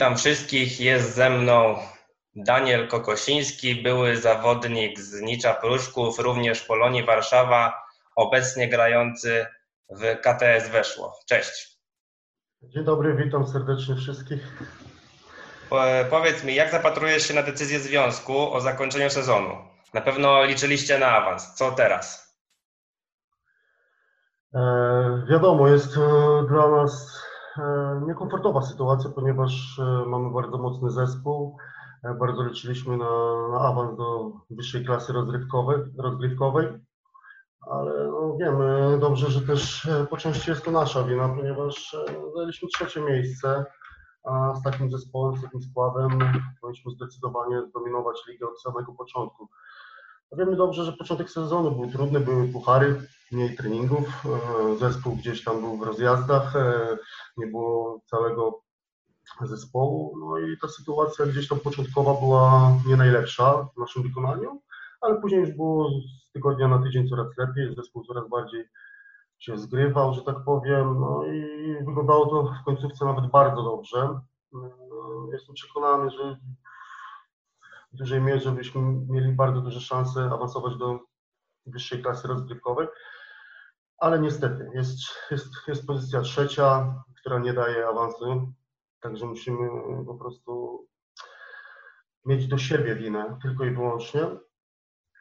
Witam wszystkich. Jest ze mną Daniel Kokosiński, były zawodnik z Nicza Pruszków, również Polonii Warszawa, obecnie grający w KTS Weszło. Cześć. Dzień dobry, witam serdecznie wszystkich. Powiedz mi, jak zapatrujesz się na decyzję związku o zakończeniu sezonu? Na pewno liczyliście na awans. Co teraz? E, wiadomo, jest e, dla nas niekomfortowa sytuacja, ponieważ e, mamy bardzo mocny zespół. E, bardzo liczyliśmy na, na awans do wyższej klasy rozgrywkowej, rozgrywkowej. ale no, wiemy dobrze, że też e, po części jest to nasza wina, ponieważ e, zajęliśmy trzecie miejsce, a z takim zespołem, z takim składem powinniśmy zdecydowanie zdominować ligę od samego początku. Wiemy dobrze, że początek sezonu był trudny, były puchary, mniej treningów, e, zespół gdzieś tam był w rozjazdach, e, nie było całego zespołu, no i ta sytuacja gdzieś tam początkowa była nie najlepsza w naszym wykonaniu, ale później już było z tygodnia na tydzień coraz lepiej, zespół coraz bardziej się zgrywał, że tak powiem, no i wyglądało to w końcówce nawet bardzo dobrze. E, Jestem przekonany, że w dużej mierze byśmy mieli bardzo duże szanse awansować do wyższej klasy rozgrywkowej, ale niestety jest, jest, jest pozycja trzecia, która nie daje awansu, także musimy po prostu mieć do siebie winę tylko i wyłącznie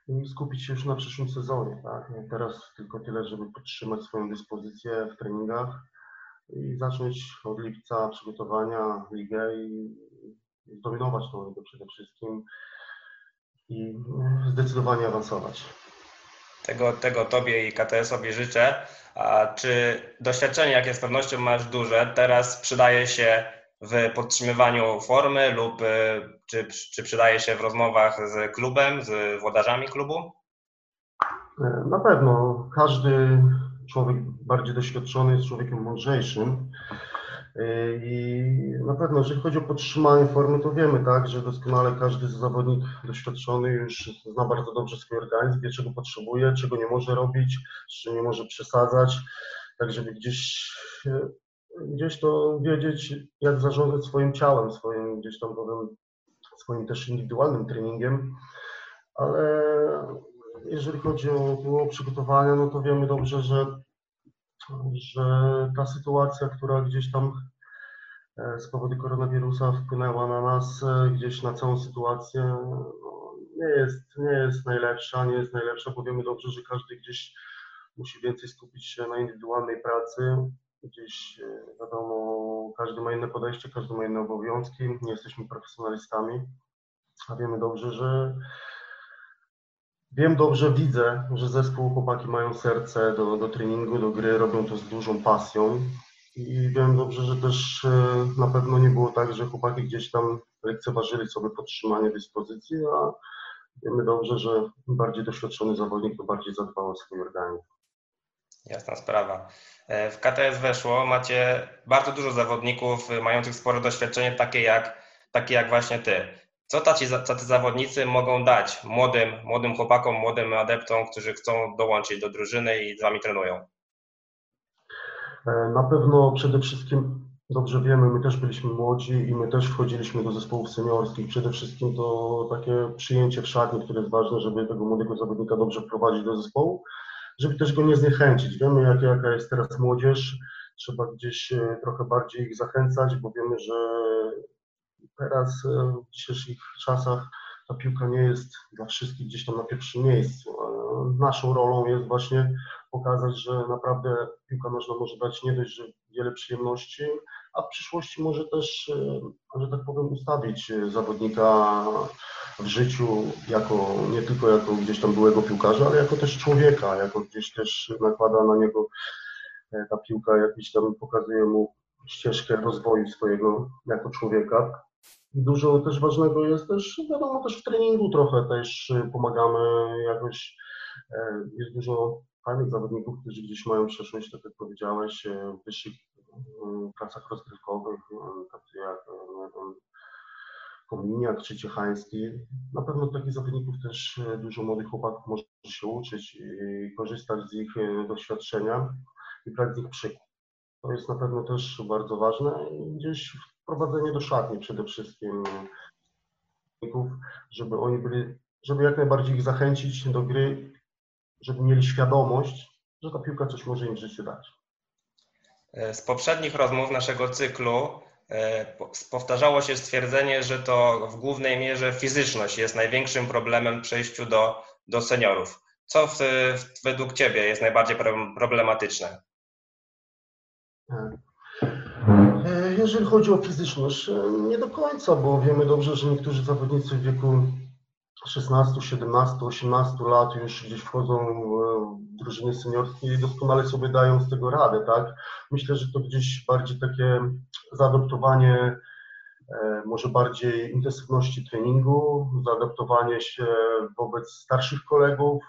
i skupić się już na przyszłym sezonie. Tak? Teraz tylko tyle, żeby podtrzymać swoją dyspozycję w treningach i zacząć od lipca przygotowania ligę i zdominować tą ligę przede wszystkim i zdecydowanie awansować. Tego, tego Tobie i KTS-owi życzę. A czy doświadczenie, jakie z pewnością masz duże, teraz przydaje się w podtrzymywaniu formy lub y, czy, czy przydaje się w rozmowach z klubem, z włodarzami klubu? Na pewno każdy człowiek bardziej doświadczony jest człowiekiem mądrzejszym. I na pewno, jeżeli chodzi o podtrzymanie formy, to wiemy, tak, że doskonale każdy zawodnik doświadczony już zna bardzo dobrze swój organizm, wie czego potrzebuje, czego nie może robić, czy nie może przesadzać, tak żeby gdzieś, gdzieś to wiedzieć, jak zarządzać swoim ciałem, swoim gdzieś tam powiem, swoim też indywidualnym treningiem, ale jeżeli chodzi o, o przygotowania, no to wiemy dobrze, że że ta sytuacja, która gdzieś tam z powodu koronawirusa wpłynęła na nas, e, gdzieś na całą sytuację, no, nie, jest, nie jest najlepsza, nie jest najlepsza, bo wiemy dobrze, że każdy gdzieś musi więcej skupić się na indywidualnej pracy. Gdzieś e, wiadomo, każdy ma inne podejście, każdy ma inne obowiązki, nie jesteśmy profesjonalistami, a wiemy dobrze, że Wiem dobrze, widzę, że zespół chłopaki mają serce do, do treningu, do gry, robią to z dużą pasją. I wiem dobrze, że też e, na pewno nie było tak, że chłopaki gdzieś tam lekceważyli sobie podtrzymanie dyspozycji, a wiemy dobrze, że bardziej doświadczony zawodnik to bardziej zadbał o swój organizm. Jasna sprawa. E, W KTS weszło, macie bardzo dużo zawodników mających spore doświadczenie, takie jak, takie jak właśnie ty. Co tacy, tacy zawodnicy mogą dać młodym, młodym chłopakom, młodym adeptom, którzy chcą dołączyć do drużyny i z wami trenują? E, Na pewno przede wszystkim dobrze wiemy, my też byliśmy młodzi i my też wchodziliśmy do zespołów seniorskich. Przede wszystkim to takie przyjęcie w szatni, które jest ważne, żeby tego młodego zawodnika dobrze wprowadzić do zespołu, żeby też go nie zniechęcić. Wiemy, jak, jaka jest teraz młodzież, trzeba gdzieś e, trochę bardziej ich zachęcać, bo wiemy, że teraz e, w dzisiejszych czasach ta piłka nie jest dla wszystkich gdzieś tam na pierwszym miejscu. Naszą rolą jest właśnie pokazać, że naprawdę piłka nożna może dać nie dość, że wiele przyjemności, a w przyszłości może też, e, że tak powiem, ustawić zawodnika w życiu jako, nie tylko jako gdzieś tam byłego piłkarza, ale jako też człowieka, jako gdzieś też nakłada na niego ta piłka, jakiś tam pokazuje mu ścieżkę rozwoju swojego jako człowieka. Dużo też ważnego jest też, wiadomo, też w treningu trochę też pomagamy jakoś. e, Jest dużo fajnych zawodników, którzy gdzieś mają przeszłość, tak jak powiedziałeś, e, w wyższych e, klasach rozgrywkowych, e, tacy jak e, Kominiak czy Ciechański. Na pewno takich zawodników też dużo młodych chłopaków może się uczyć i korzystać z ich doświadczenia i brać z nich przykład. To jest na pewno też bardzo ważne i gdzieś wprowadzenie do szatni przede wszystkim żeby oni byli, żeby jak najbardziej ich zachęcić do gry, żeby mieli świadomość, że ta piłka coś może im w życiu dać. E, Z poprzednich rozmów naszego cyklu e, po- powtarzało się stwierdzenie, że to w głównej mierze fizyczność jest największym problemem w przejściu do, do seniorów. Co w, w, według Ciebie jest najbardziej pro- problematyczne? E, Jeżeli chodzi o fizyczność, nie do końca, bo wiemy dobrze, że niektórzy zawodnicy w wieku 16, 17, 18 lat już gdzieś wchodzą w drużyny seniorskie i doskonale sobie dają z tego radę, tak? Myślę, że to gdzieś bardziej takie zaadoptowanie e, może bardziej intensywności treningu, zaadaptowanie się wobec starszych kolegów,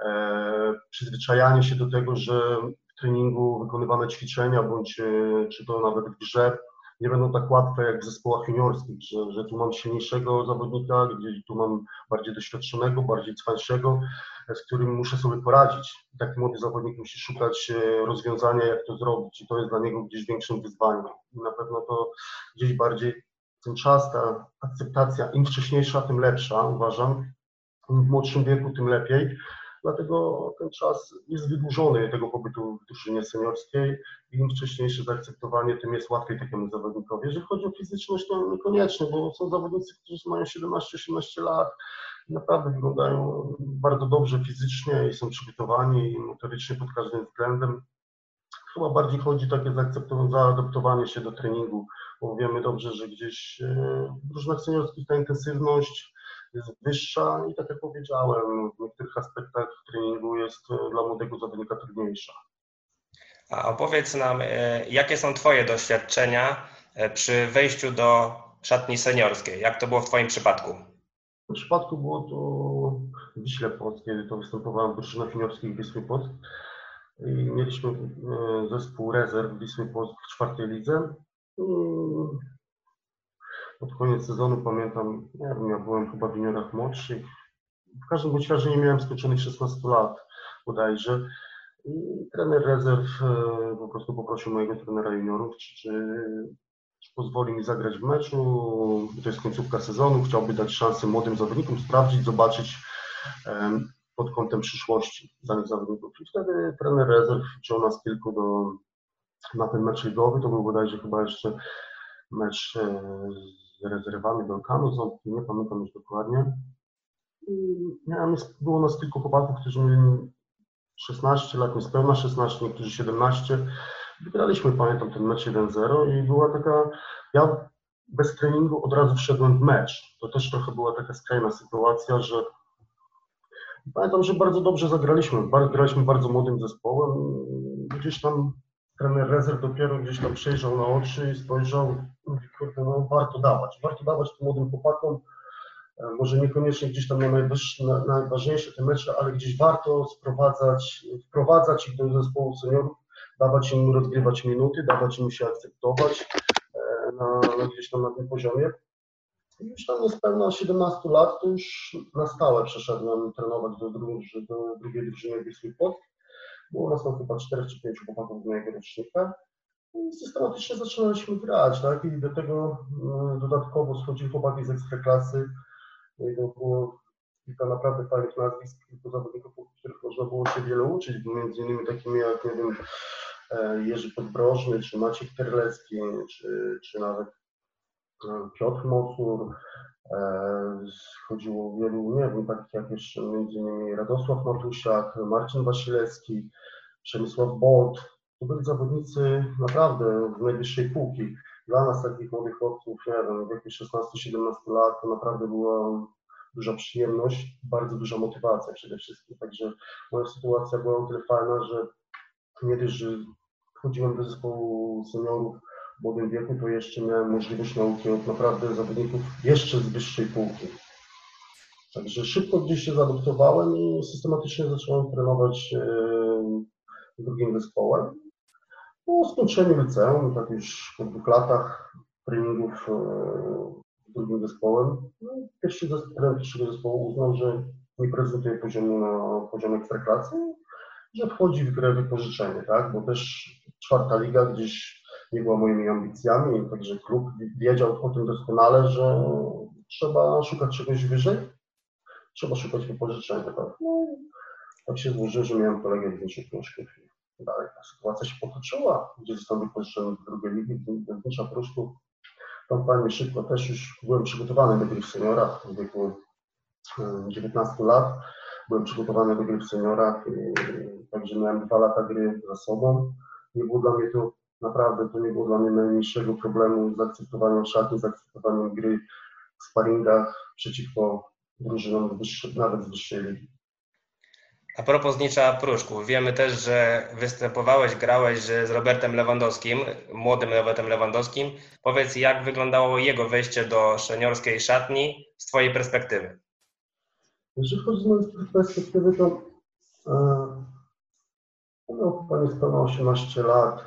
e, przyzwyczajanie się do tego, że w treningu wykonywane ćwiczenia, bądź e, czy to nawet w grze, nie będą tak łatwe jak w zespołach juniorskich, że, że tu mam silniejszego zawodnika, gdzieś tu mam bardziej doświadczonego, bardziej cwańszego, z którym muszę sobie poradzić. I taki młody zawodnik musi szukać e, rozwiązania, jak to zrobić i to jest dla niego gdzieś większym wyzwaniem. I na pewno to gdzieś bardziej ten czas, ta akceptacja, im wcześniejsza, tym lepsza, uważam. Im w młodszym wieku, tym lepiej. Dlatego ten czas jest wydłużony tego pobytu w drużynie seniorskiej i im wcześniejsze zaakceptowanie, tym jest łatwiej takiemu zawodnikowi. Jeżeli chodzi o fizyczność, to niekoniecznie, bo są zawodnicy, którzy mają 17-18 lat i naprawdę wyglądają bardzo dobrze fizycznie i są przygotowani i motorycznie pod każdym względem. Chyba bardziej chodzi o takie zaadaptowanie się do treningu, bo wiemy dobrze, że gdzieś e, w drużynach seniorskich ta intensywność jest wyższa i tak jak powiedziałem, w niektórych aspektach treningu jest e, dla młodego zawodnika trudniejsza. A opowiedz nam, e, jakie są Twoje doświadczenia e, przy wejściu do szatni seniorskiej? Jak to było w Twoim przypadku? W przypadku było to w Wiśle Płock, kiedy to występowałem w drużynach juniorskich Wisły Płock i mieliśmy zespół rezerw Wisły Płock w czwartej lidze. I Pod koniec sezonu pamiętam, nie wiem, ja byłem chyba w juniorach młodszych. W każdym bądź razie nie miałem skończonych 16 lat bodajże. I trener rezerw e, po prostu poprosił mojego trenera juniorów, czy, czy czy pozwoli mi zagrać w meczu, to jest końcówka sezonu, chciałby dać szansę młodym zawodnikom, sprawdzić, zobaczyć pod kątem przyszłości danych zawodników. I wtedy trener rezerw wziął nas kilku do, na ten mecz ligowy, to był bodajże chyba jeszcze mecz e, z rezerwami Dolkanu, Ząbki, nie pamiętam już dokładnie. Miałem, było nas kilku chłopaków, którzy mieli 16 lat, niespełna 16, niektórzy 17. Wygraliśmy, pamiętam, ten mecz 1-0 i była taka, ja bez treningu od razu wszedłem w mecz. To też trochę była taka skrajna sytuacja, że pamiętam, że bardzo dobrze zagraliśmy, graliśmy bardzo młodym zespołem. Gdzieś tam trener rezerw dopiero gdzieś tam przejrzał na oczy i spojrzał, mówi, kurde, no warto dawać, warto dawać tym młodym chłopakom, może niekoniecznie gdzieś tam na, na najważniejsze te mecze, ale gdzieś warto sprowadzać, wprowadzać ich do zespołu seniorów, dawać im rozgrywać minuty, dawać im się akceptować e, na, na gdzieś tam na tym poziomie. I już tam niespełna 17 lat, to już na stałe przeszedłem trenować do, druży, do drugiej drużyny Wisły Płock. Było nas tam chyba 4 czy 5 chłopaków z mojego rocznika. I systematycznie zaczynaliśmy grać, tak? I do tego mm, dodatkowo schodzili chłopaki z ekstraklasy. No to było kilka naprawdę fajnych nazwisk, kilku zawodników, od których można było się wiele uczyć, między innymi takimi jak, nie wiem, e, Jerzy Podbrożny, czy Maciek Terlecki, czy, czy nawet e, Piotr Mocur. E, Chodziło o wielu, nie wiem, takich jak jeszcze między innymi Radosław Matusiak, Marcin Wasilewski, Przemysław Bolt. To byli zawodnicy naprawdę z najwyższej półki. Dla nas takich młodych chłopców, nie wiem, w wieku 16-17 lat to naprawdę była duża przyjemność, bardzo duża motywacja przede wszystkim. Także moja sytuacja była o tyle fajna, że nie dość, że wchodziłem do zespołu seniorów w młodym wieku, to jeszcze miałem możliwość nauki od naprawdę zawodników jeszcze z wyższej półki. Także szybko gdzieś się zaadoptowałem i systematycznie zacząłem trenować e, drugim zespołem. Po skończeniu liceum, tak już po dwóch latach treningów e, z drugim zespołem, no, pierwszy zespół, pierwszego zespołu uznał, że nie prezentuje poziomu na poziom ekstraklasy, że wchodzi w grę wypożyczenie, tak? Bo też czwarta liga gdzieś nie była moimi ambicjami, także klub wiedział o tym doskonale, że trzeba szukać czegoś wyżej, trzeba szukać wypożyczenia. Tak, no, tak się złożyło, że miałem kolegę w Wiszu Pruszków i dalej ta sytuacja się potoczyła, gdzie zostałem wypożyczony do drugiej ligi, Wisza Pruszków. Tam fajnie szybko też już byłem przygotowany do gry w seniorach w wieku 19 lat. Byłem przygotowany do gry w seniorach, i, także miałem dwa lata gry za sobą. Nie było dla mnie to naprawdę, to nie było dla mnie najmniejszego problemu z zaakceptowaniem szatni, z zaakceptowaniem gry w sparingach przeciwko drużynom nawet z wyższej ligi. A propos Znicza Pruszków, wiemy też, że występowałeś, grałeś z Robertem Lewandowskim, młodym Robertem Lewandowskim. Powiedz, jak wyglądało jego wejście do seniorskiej szatni z Twojej perspektywy? Jeżeli chodzi mojej perspektywy, to e, miał chyba niespełna 18 lat,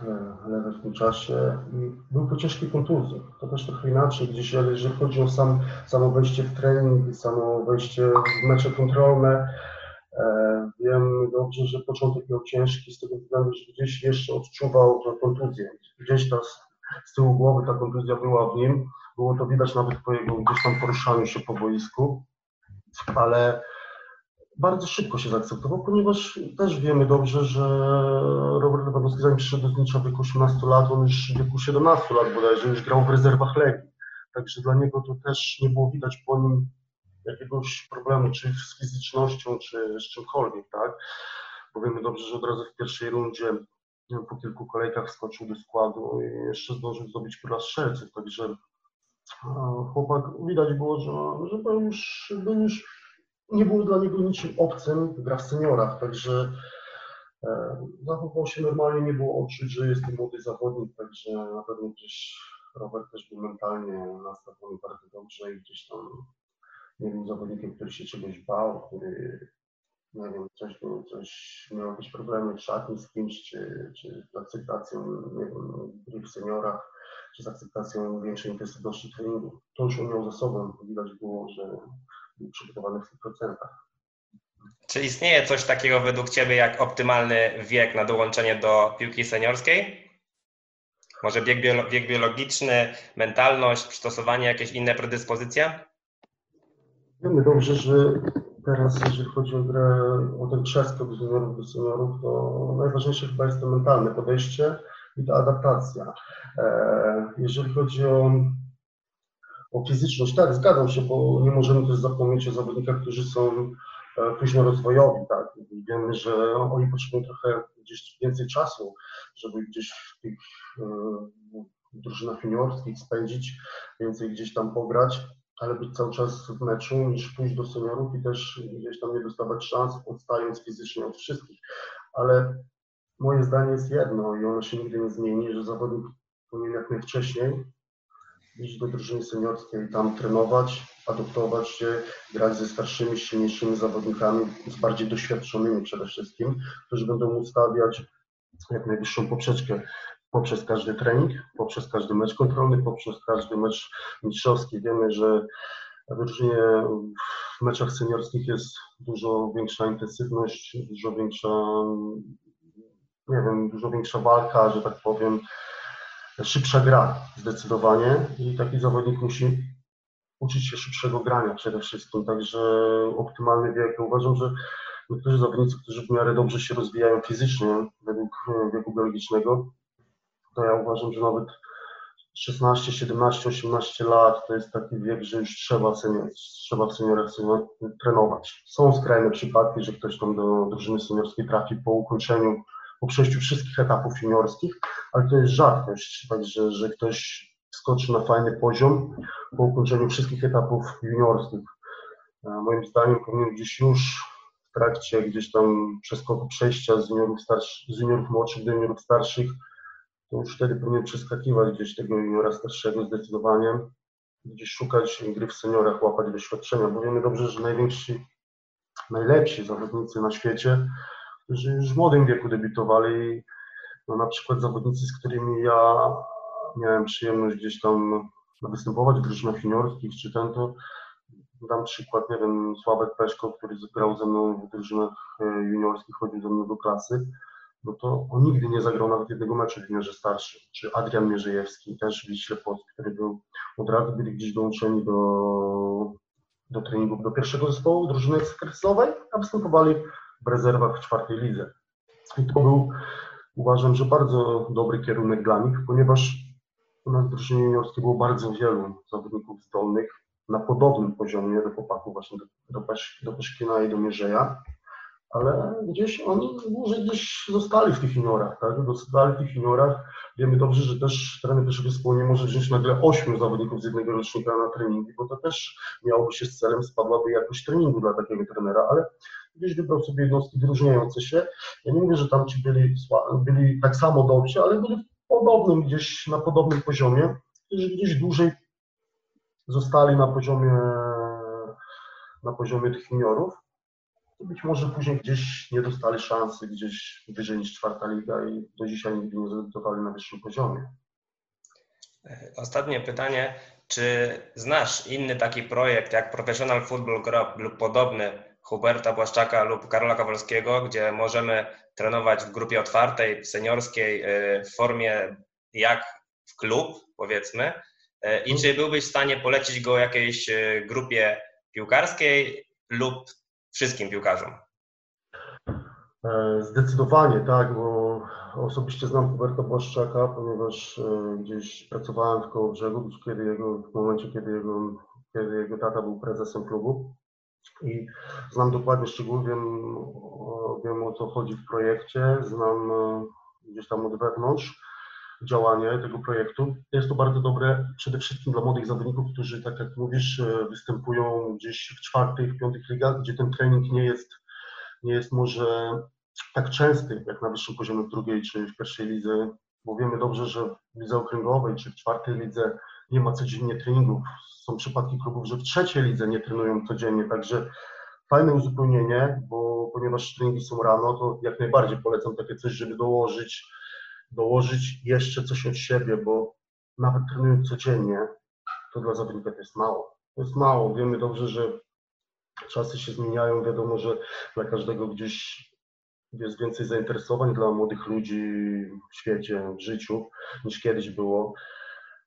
lewy w tym czasie i był po ciężkiej kontuzji. To też trochę inaczej gdzieś, ale jeżeli chodzi o sam, samo wejście w trening, samo wejście w mecze kontrolne, e, wiem dobrze, że początek miał ciężki z tego względu, że gdzieś jeszcze odczuwał kontuzję. Gdzieś ta z, z tyłu głowy ta kontuzja była w nim. Było to widać nawet po jego gdzieś tam poruszaniu się po boisku, ale bardzo szybko się zaakceptował, ponieważ też wiemy dobrze, że Robert Lewandowski zanim przyszedł do Znicza w wieku 18 lat, on już w wieku 17 lat bodajże już grał w rezerwach Legii. Także dla niego to też nie było widać po nim jakiegoś problemu, czy z fizycznością, czy z czymkolwiek, tak? Bo wiemy dobrze, że od razu w pierwszej rundzie po kilku kolejkach wskoczył do składu i jeszcze zdążył zdobyć króla strzelców, także chłopak widać było, że, że był już, był już nie było dla niego niczym obcym, gra w seniorach, także e, zachował się normalnie, nie było odczuć, że jest to młody zawodnik, także na pewno gdzieś Robert też był mentalnie nastawiony bardzo dobrze i gdzieś tam nie był zawodnikiem, który się czegoś bał, który nie wiem, coś, było, coś miał jakieś problemy w szatni z kimś, czy, czy z akceptacją, nie wiem, gry w seniorach, czy z akceptacją większej intensywności treningu. To już on miał za sobą, widać było, że był przygotowany w 100%. Czy istnieje coś takiego według Ciebie jak optymalny wiek na dołączenie do piłki seniorskiej? Może bieg, bieg biologiczny, mentalność, przystosowanie, jakieś inne predyspozycje? Wiemy dobrze, że teraz, jeżeli chodzi o grę, o ten przeskok z juniorów do seniorów, to najważniejsze chyba jest to mentalne podejście i ta adaptacja. E, jeżeli chodzi o o fizyczność. Tak, zgadzam się, bo nie możemy też zapomnieć o zawodnikach, którzy są e, późno rozwojowi, tak. Wiemy, że oni potrzebują trochę gdzieś więcej czasu, żeby gdzieś w tych e, drużynach juniorskich spędzić, więcej gdzieś tam pograć, ale być cały czas w meczu, niż pójść do seniorów i też gdzieś tam nie dostawać szans, odstając fizycznie od wszystkich. Ale moje zdanie jest jedno i ono się nigdy nie zmieni, że zawodnik powinien jak najwcześniej iść do drużyny seniorskiej, tam trenować, adoptować się, grać ze starszymi, silniejszymi zawodnikami, z bardziej doświadczonymi przede wszystkim, którzy będą ustawiać jak najwyższą poprzeczkę poprzez każdy trening, poprzez każdy mecz kontrolny, poprzez każdy mecz mistrzowski. Wiemy, że wyróżnienie w meczach seniorskich jest dużo większa intensywność, dużo większa, nie wiem, dużo większa walka, że tak powiem, szybsza gra zdecydowanie i taki zawodnik musi uczyć się szybszego grania przede wszystkim, także optymalny wiek. Uważam, że niektórzy zawodnicy, którzy w miarę dobrze się rozwijają fizycznie według wieku biologicznego, to ja uważam, że nawet 16, 17, 18 lat to jest taki wiek, że już trzeba, senior, trzeba w seniorach senior, trenować. Są skrajne przypadki, że ktoś tam do drużyny seniorskiej trafi po ukończeniu po przejściu wszystkich etapów juniorskich, ale to jest rzadkość, także że ktoś skoczy na fajny poziom po ukończeniu wszystkich etapów juniorskich. Moim zdaniem powinien gdzieś już w trakcie gdzieś tam przeskoku przejścia z juniorów, starszych, z juniorów młodszych do juniorów starszych, to już wtedy powinien przeskakiwać gdzieś tego juniora starszego zdecydowanie, gdzieś szukać gry w seniorach, łapać doświadczenia, bo wiemy dobrze, że najwięksi, najlepsi zawodnicy na świecie którzy już w młodym wieku debiutowali. No, na przykład zawodnicy, z którymi ja miałem przyjemność gdzieś tam występować w drużynach juniorskich, czy ten, to dam przykład, nie wiem, Sławek Peszko, który grał ze mną w drużynach e, juniorskich, chodził ze mną do klasy. No to on nigdy nie zagrał nawet jednego meczu w wymiarze starszym. Czy Adrian Mierzejewski, też w Wiśle Płock, który był od razu byli gdzieś dołączeni do, do treningów do pierwszego zespołu drużyny ekstresowej, a występowali w rezerwach w czwartej lidze. I to był, uważam, że bardzo dobry kierunek dla nich, ponieważ u nas w drużynie juniorskiej było bardzo wielu zawodników zdolnych na podobnym poziomie do chłopaków właśnie do, do, Pesz, do Peszkina i do Mierzeja, ale gdzieś oni dłużej gdzieś zostali w tych juniorach, tak? Zostali w tych juniorach. Wiemy dobrze, że też trener pierwszego zespołu nie może wziąć nagle ośmiu zawodników z jednego rocznika na treningi, bo to też miałoby się z celem, spadłaby jakość treningu dla takiego trenera, ale gdzieś wybrał sobie jednostki wyróżniające się. Ja nie mówię, że tam ci byli, byli tak samo dobrzy, ale byli w podobnym, gdzieś na podobnym poziomie, że gdzieś dłużej zostali na poziomie na poziomie tych juniorów, być może później gdzieś nie dostali szansy gdzieś wyżej niż czwarta liga i do dzisiaj nigdy nie zadebiutowali na wyższym poziomie. Ostatnie pytanie. Czy znasz inny taki projekt jak Professional Football Group lub podobny Huberta Błaszczaka lub Karola Kowalskiego, gdzie możemy trenować w grupie otwartej, seniorskiej, y, w formie jak w klub, powiedzmy? Y, I czy byłbyś w stanie polecić go jakiejś grupie piłkarskiej lub wszystkim piłkarzom? E, Zdecydowanie tak, bo osobiście znam Huberta Błaszczaka, ponieważ e, gdzieś pracowałem w Kołobrzegu, kiedy jego, w momencie, kiedy jego, kiedy jego tata był prezesem klubu i znam dokładnie szczegóły, wiem, wiem o co chodzi w projekcie, znam e, gdzieś tam od wewnątrz działanie tego projektu. Jest to bardzo dobre przede wszystkim dla młodych zawodników, którzy, tak jak mówisz, e, występują gdzieś w czwartych, piątych ligach, gdzie ten trening nie jest, nie jest może tak częsty jak na wyższym poziomie w drugiej czy w pierwszej lidze, bo wiemy dobrze, że w lidze okręgowej czy w czwartej lidze nie ma codziennie treningów. Są przypadki klubów, że w trzeciej lidze nie trenują codziennie, także fajne uzupełnienie, bo ponieważ treningi są rano, to jak najbardziej polecam takie coś, żeby dołożyć, dołożyć jeszcze coś od siebie, bo nawet trenując codziennie, to dla zawodnika to jest mało. To jest mało. Wiemy dobrze, że czasy się zmieniają, wiadomo, że dla każdego gdzieś jest więcej zainteresowań dla młodych ludzi w świecie, w życiu niż kiedyś było,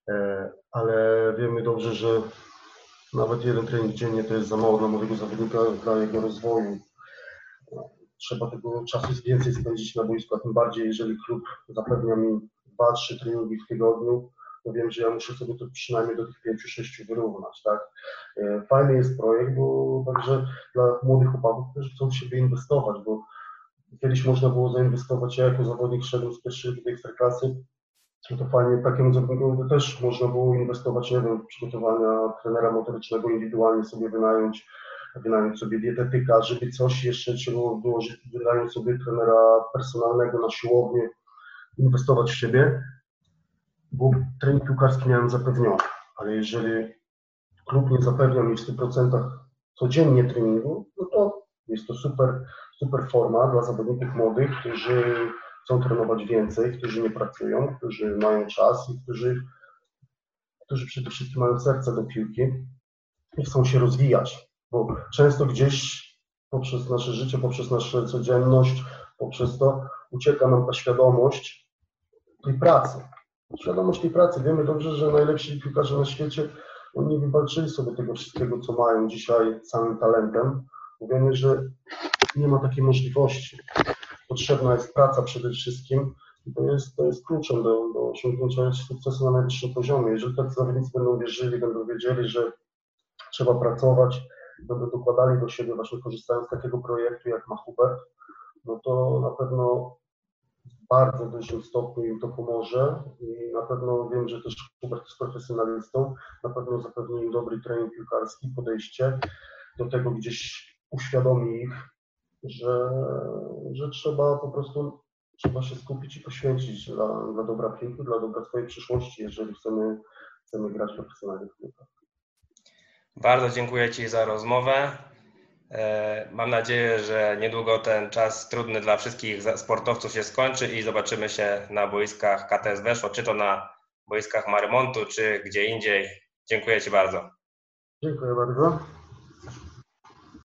E, ale wiemy dobrze, że nawet jeden trening dziennie to jest za mało dla młodego zawodnika, dla jego rozwoju. Trzeba tego czasu więcej spędzić na boisku, a tym bardziej, jeżeli klub zapewnia mi 2-3 treningi w tygodniu, to wiem, że ja muszę sobie to przynajmniej do tych 5-6 wyrównać, tak? E, Fajny jest projekt, bo także dla młodych chłopaków, którzy chcą w siebie inwestować, bo kiedyś można było zainwestować, ja jako zawodnik szedłem z pierwszej do ekstraklasy, no to fajnie takiemu zawodnikowi też można było inwestować, nie wiem, przygotowania trenera motorycznego, indywidualnie sobie wynająć, wynająć sobie dietetyka, żeby coś jeszcze trzeba było, że wynająć sobie trenera personalnego na siłownię, inwestować w siebie, bo trening piłkarski miałem zapewniony, ale jeżeli klub nie zapewnia mi w 100% codziennie treningu, no to jest to super, super forma dla zawodników młodych, którzy chcą trenować więcej, którzy nie pracują, którzy mają czas i którzy, którzy przede wszystkim mają serce do piłki i chcą się rozwijać, bo często gdzieś poprzez nasze życie, poprzez naszą codzienność, poprzez to ucieka nam ta świadomość tej pracy. Świadomość tej pracy. Wiemy dobrze, że najlepsi piłkarze na świecie, oni wywalczyli sobie tego wszystkiego, co mają dzisiaj całym talentem, wiemy, że nie ma takiej możliwości potrzebna jest praca przede wszystkim i to jest, to jest kluczem do, do osiągnięcia sukcesu na najwyższym poziomie. Jeżeli tacy zawodnicy będą wierzyli, będą wiedzieli, że trzeba pracować, będą dokładali do siebie właśnie korzystając z takiego projektu jak ma no to na pewno w bardzo dużym stopniu im to pomoże i na pewno wiem, że też Hubert jest profesjonalistą, na pewno zapewni im dobry trening piłkarski, podejście do tego gdzieś uświadomi ich, że, że trzeba po prostu trzeba się skupić i poświęcić dla, dla dobra piłki, dla dobra swojej przyszłości, jeżeli chcemy, chcemy grać profesjonalnie w. Bardzo dziękuję Ci za rozmowę. E, Mam nadzieję, że niedługo ten czas trudny dla wszystkich sportowców się skończy i zobaczymy się na boiskach KTS Weszło, czy to na boiskach Marymontu, czy gdzie indziej. Dziękuję Ci bardzo. Dziękuję bardzo.